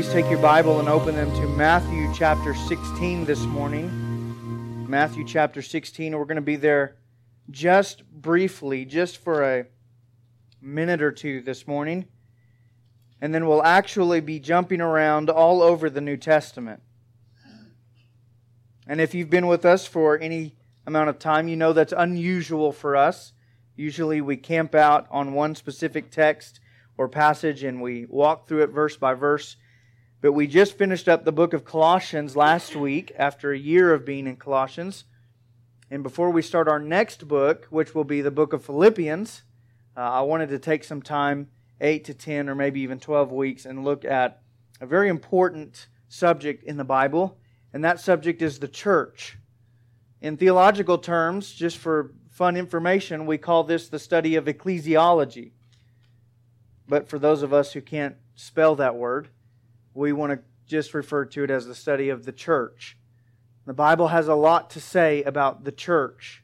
please take your Bible and open them to Matthew chapter 16 this morning. Matthew chapter 16. We're going to be there just briefly, just for a minute or two this morning. And then we'll actually be jumping around all over the New Testament. And if you've been with us for any amount of time, you know that's unusual for us. Usually we camp out on one specific text or passage and we walk through it verse by verse. But we just finished up the book of Colossians last week after a year of being in Colossians. And before we start our next book, which will be the book of Philippians, uh, I wanted to take some time, 8 to 10 or maybe even 12 weeks, and look at a very important subject in the Bible, and that subject is the church. In theological terms, just for fun information, we call this the study of ecclesiology. But for those of us who can't spell that word, we want to just refer to it as the study of the church. The Bible has a lot to say about the church.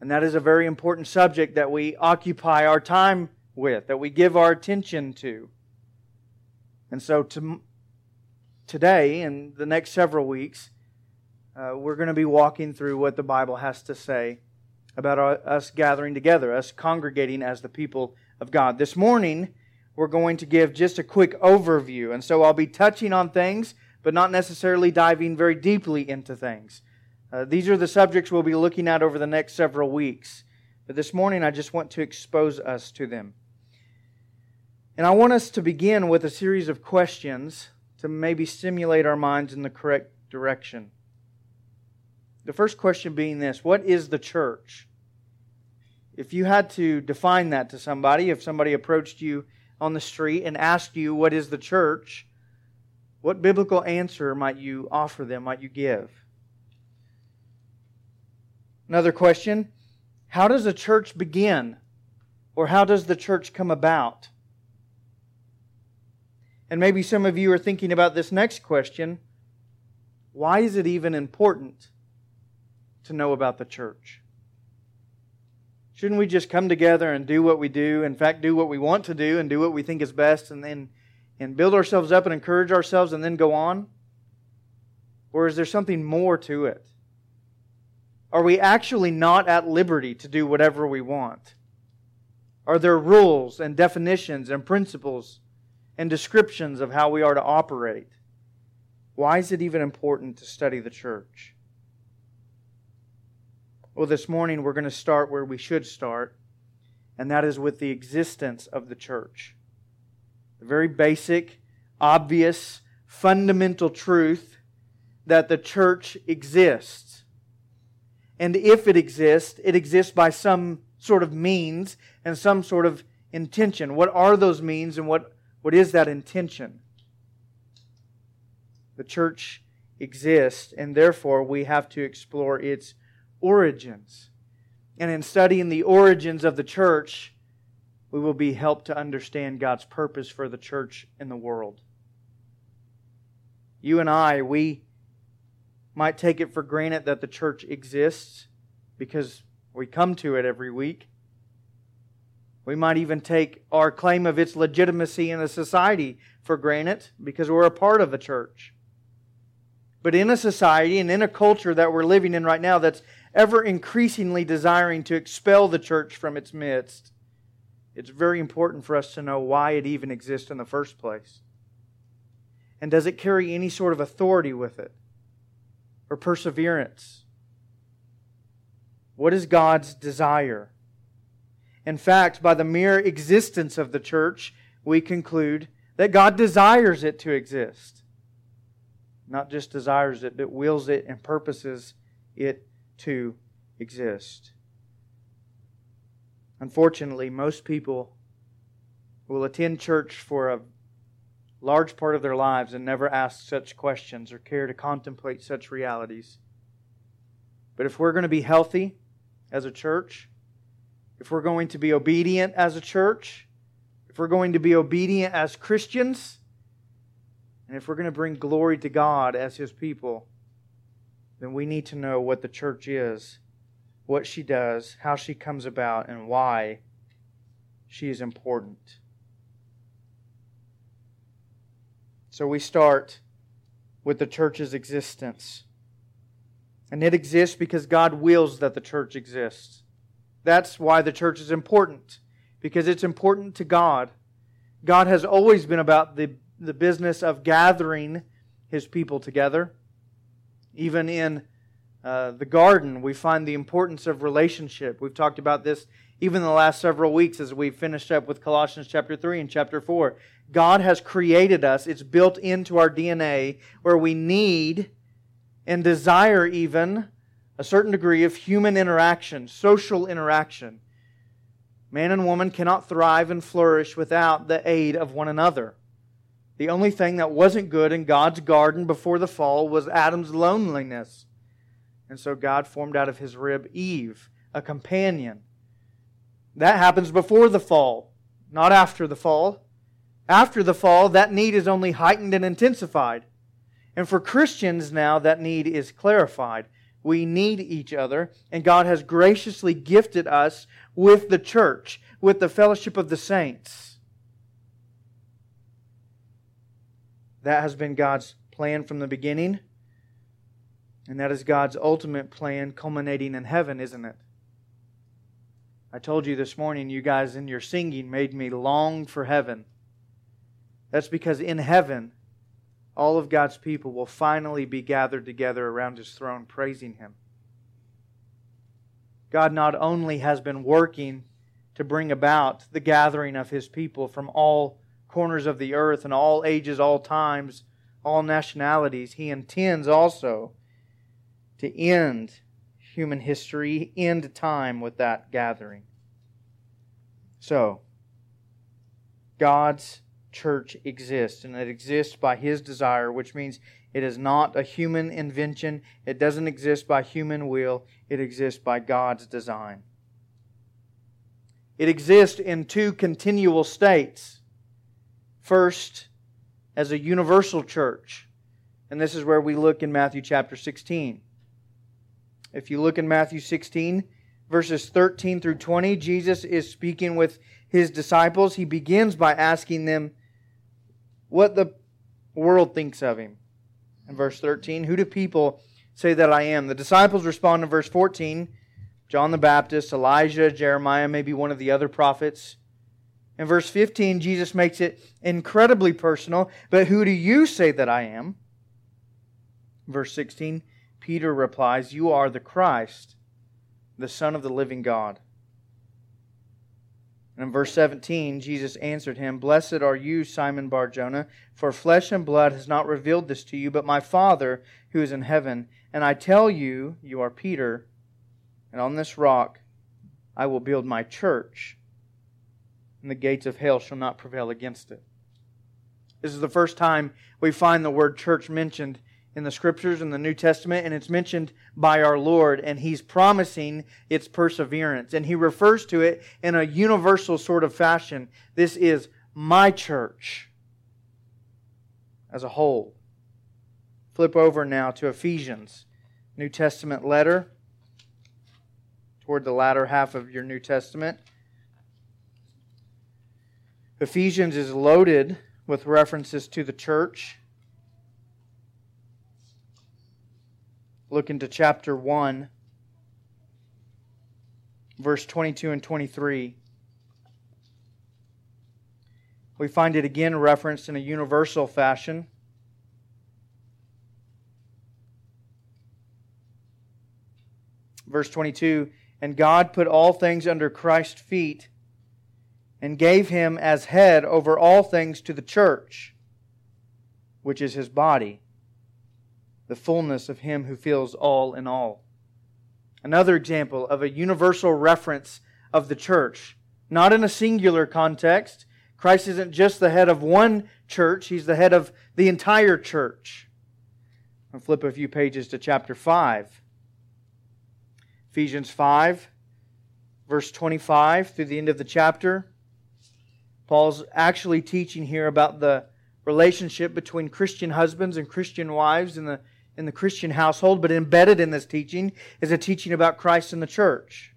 And that is a very important subject that we occupy our time with, that we give our attention to. And so to, today and the next several weeks, uh, we're going to be walking through what the Bible has to say about our, us gathering together, us congregating as the people of God. This morning, we're going to give just a quick overview. And so I'll be touching on things, but not necessarily diving very deeply into things. Uh, these are the subjects we'll be looking at over the next several weeks. But this morning, I just want to expose us to them. And I want us to begin with a series of questions to maybe stimulate our minds in the correct direction. The first question being this What is the church? If you had to define that to somebody, if somebody approached you on the street and asked you, What is the church? what biblical answer might you offer them, might you give? Another question How does a church begin? Or how does the church come about? And maybe some of you are thinking about this next question why is it even important to know about the church? Shouldn't we just come together and do what we do? In fact, do what we want to do and do what we think is best and then and build ourselves up and encourage ourselves and then go on? Or is there something more to it? Are we actually not at liberty to do whatever we want? Are there rules and definitions and principles and descriptions of how we are to operate? Why is it even important to study the church? Well, this morning we're going to start where we should start, and that is with the existence of the church. The very basic, obvious, fundamental truth that the church exists. And if it exists, it exists by some sort of means and some sort of intention. What are those means and what, what is that intention? The church exists, and therefore we have to explore its origins. And in studying the origins of the church, we will be helped to understand God's purpose for the church in the world. You and I, we might take it for granted that the church exists because we come to it every week. We might even take our claim of its legitimacy in a society for granted because we're a part of the church. But in a society and in a culture that we're living in right now that's ever increasingly desiring to expel the church from its midst, it's very important for us to know why it even exists in the first place. And does it carry any sort of authority with it or perseverance? What is God's desire? In fact, by the mere existence of the church, we conclude that God desires it to exist. Not just desires it, but wills it and purposes it to exist. Unfortunately, most people will attend church for a large part of their lives and never ask such questions or care to contemplate such realities. But if we're going to be healthy as a church, if we're going to be obedient as a church, if we're going to be obedient as Christians, and if we're going to bring glory to God as His people, then we need to know what the church is what she does, how she comes about, and why she is important. So we start with the church's existence. And it exists because God wills that the church exists. That's why the church is important, because it's important to God. God has always been about the, the business of gathering his people together. Even in uh, the garden, we find the importance of relationship. We've talked about this even the last several weeks as we finished up with Colossians chapter 3 and chapter 4. God has created us, it's built into our DNA where we need and desire even a certain degree of human interaction, social interaction. Man and woman cannot thrive and flourish without the aid of one another. The only thing that wasn't good in God's garden before the fall was Adam's loneliness. And so God formed out of his rib Eve, a companion. That happens before the fall, not after the fall. After the fall, that need is only heightened and intensified. And for Christians now, that need is clarified. We need each other, and God has graciously gifted us with the church, with the fellowship of the saints. That has been God's plan from the beginning, and that is God's ultimate plan culminating in heaven, isn't it? I told you this morning, you guys in your singing made me long for heaven. That's because in heaven, all of God's people will finally be gathered together around his throne praising him. God not only has been working to bring about the gathering of his people from all corners of the earth and all ages, all times, all nationalities, he intends also to end human history, end time with that gathering. So, God's church exists, and it exists by His desire, which means it is not a human invention. It doesn't exist by human will. It exists by God's design. It exists in two continual states. First, as a universal church. And this is where we look in Matthew chapter 16. If you look in Matthew 16, verses 13 through 20, Jesus is speaking with his disciples. He begins by asking them, what the world thinks of him. In verse 13, who do people say that I am? The disciples respond in verse 14 John the Baptist, Elijah, Jeremiah, maybe one of the other prophets. In verse 15, Jesus makes it incredibly personal. But who do you say that I am? Verse 16, Peter replies, You are the Christ, the Son of the living God. And in verse 17, Jesus answered him, Blessed are you, Simon Bar Jonah, for flesh and blood has not revealed this to you, but my Father who is in heaven. And I tell you, you are Peter, and on this rock I will build my church, and the gates of hell shall not prevail against it. This is the first time we find the word church mentioned in the scriptures in the New Testament, and it's mentioned by our Lord, and He's promising its perseverance. And He refers to it in a universal sort of fashion. This is my church as a whole. Flip over now to Ephesians, New Testament letter, toward the latter half of your New Testament. Ephesians is loaded with references to the church. Look into chapter 1, verse 22 and 23. We find it again referenced in a universal fashion. Verse 22 And God put all things under Christ's feet and gave him as head over all things to the church, which is his body the fullness of Him who fills all in all. Another example of a universal reference of the church, not in a singular context. Christ isn't just the head of one church, He's the head of the entire church. I'll flip a few pages to chapter 5. Ephesians 5, verse 25 through the end of the chapter. Paul's actually teaching here about the relationship between Christian husbands and Christian wives in the in the Christian household, but embedded in this teaching is a teaching about Christ and the church.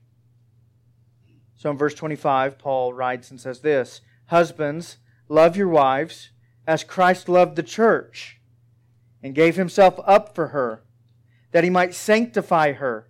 So in verse 25, Paul writes and says this Husbands, love your wives, as Christ loved the church and gave himself up for her, that he might sanctify her,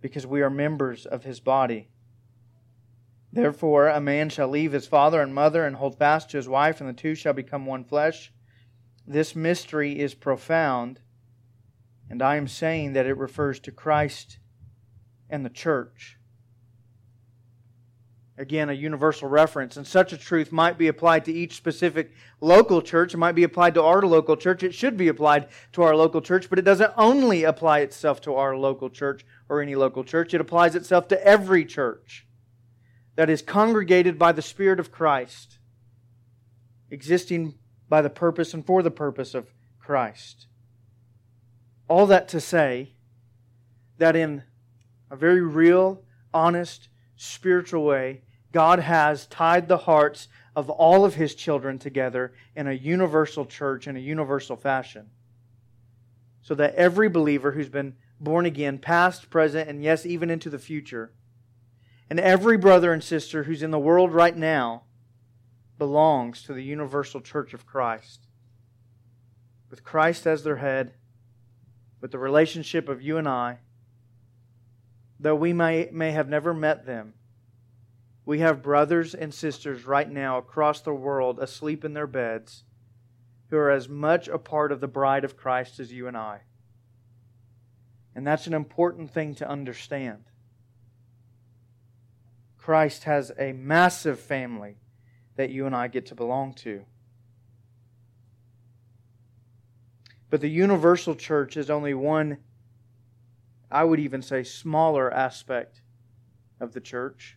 because we are members of his body. Therefore, a man shall leave his father and mother and hold fast to his wife, and the two shall become one flesh. This mystery is profound, and I am saying that it refers to Christ and the church. Again, a universal reference. And such a truth might be applied to each specific local church. It might be applied to our local church. It should be applied to our local church, but it doesn't only apply itself to our local church or any local church. It applies itself to every church that is congregated by the Spirit of Christ, existing by the purpose and for the purpose of Christ. All that to say that in a very real, honest, spiritual way, God has tied the hearts of all of his children together in a universal church in a universal fashion. So that every believer who's been born again, past, present, and yes, even into the future, and every brother and sister who's in the world right now belongs to the universal church of Christ. With Christ as their head, with the relationship of you and I, though we may, may have never met them, we have brothers and sisters right now across the world asleep in their beds who are as much a part of the bride of Christ as you and I. And that's an important thing to understand. Christ has a massive family that you and I get to belong to. But the universal church is only one, I would even say, smaller aspect of the church.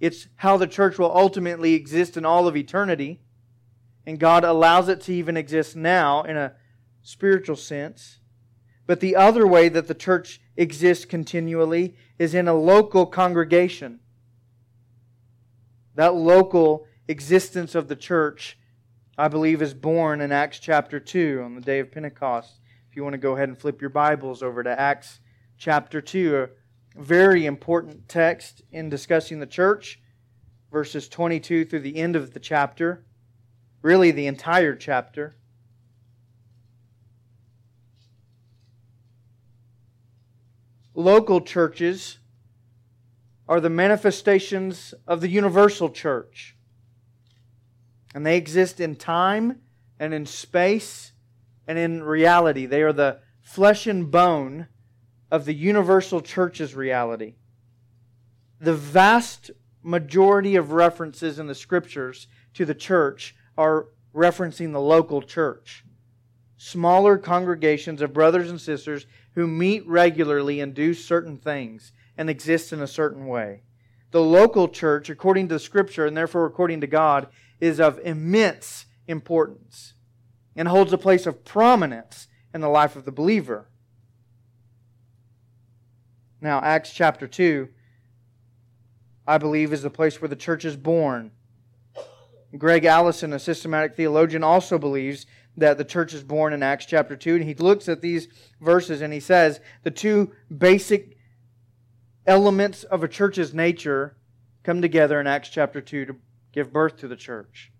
It's how the church will ultimately exist in all of eternity. And God allows it to even exist now in a spiritual sense. But the other way that the church exists continually is in a local congregation. That local existence of the church, I believe, is born in Acts chapter 2 on the day of Pentecost. If you want to go ahead and flip your Bibles over to Acts chapter 2, very important text in discussing the church, verses 22 through the end of the chapter, really the entire chapter. Local churches are the manifestations of the universal church. And they exist in time and in space and in reality. They are the flesh and bone of the universal church's reality. The vast majority of references in the scriptures to the church are referencing the local church. Smaller congregations of brothers and sisters who meet regularly and do certain things and exist in a certain way. The local church, according to the scripture and therefore according to God, is of immense importance and holds a place of prominence in the life of the believer. Now, Acts chapter 2, I believe, is the place where the church is born. Gregg Allison, a systematic theologian, also believes that the church is born in Acts chapter 2. And he looks at these verses and he says the two basic elements of a church's nature come together in Acts chapter 2 to give birth to the church.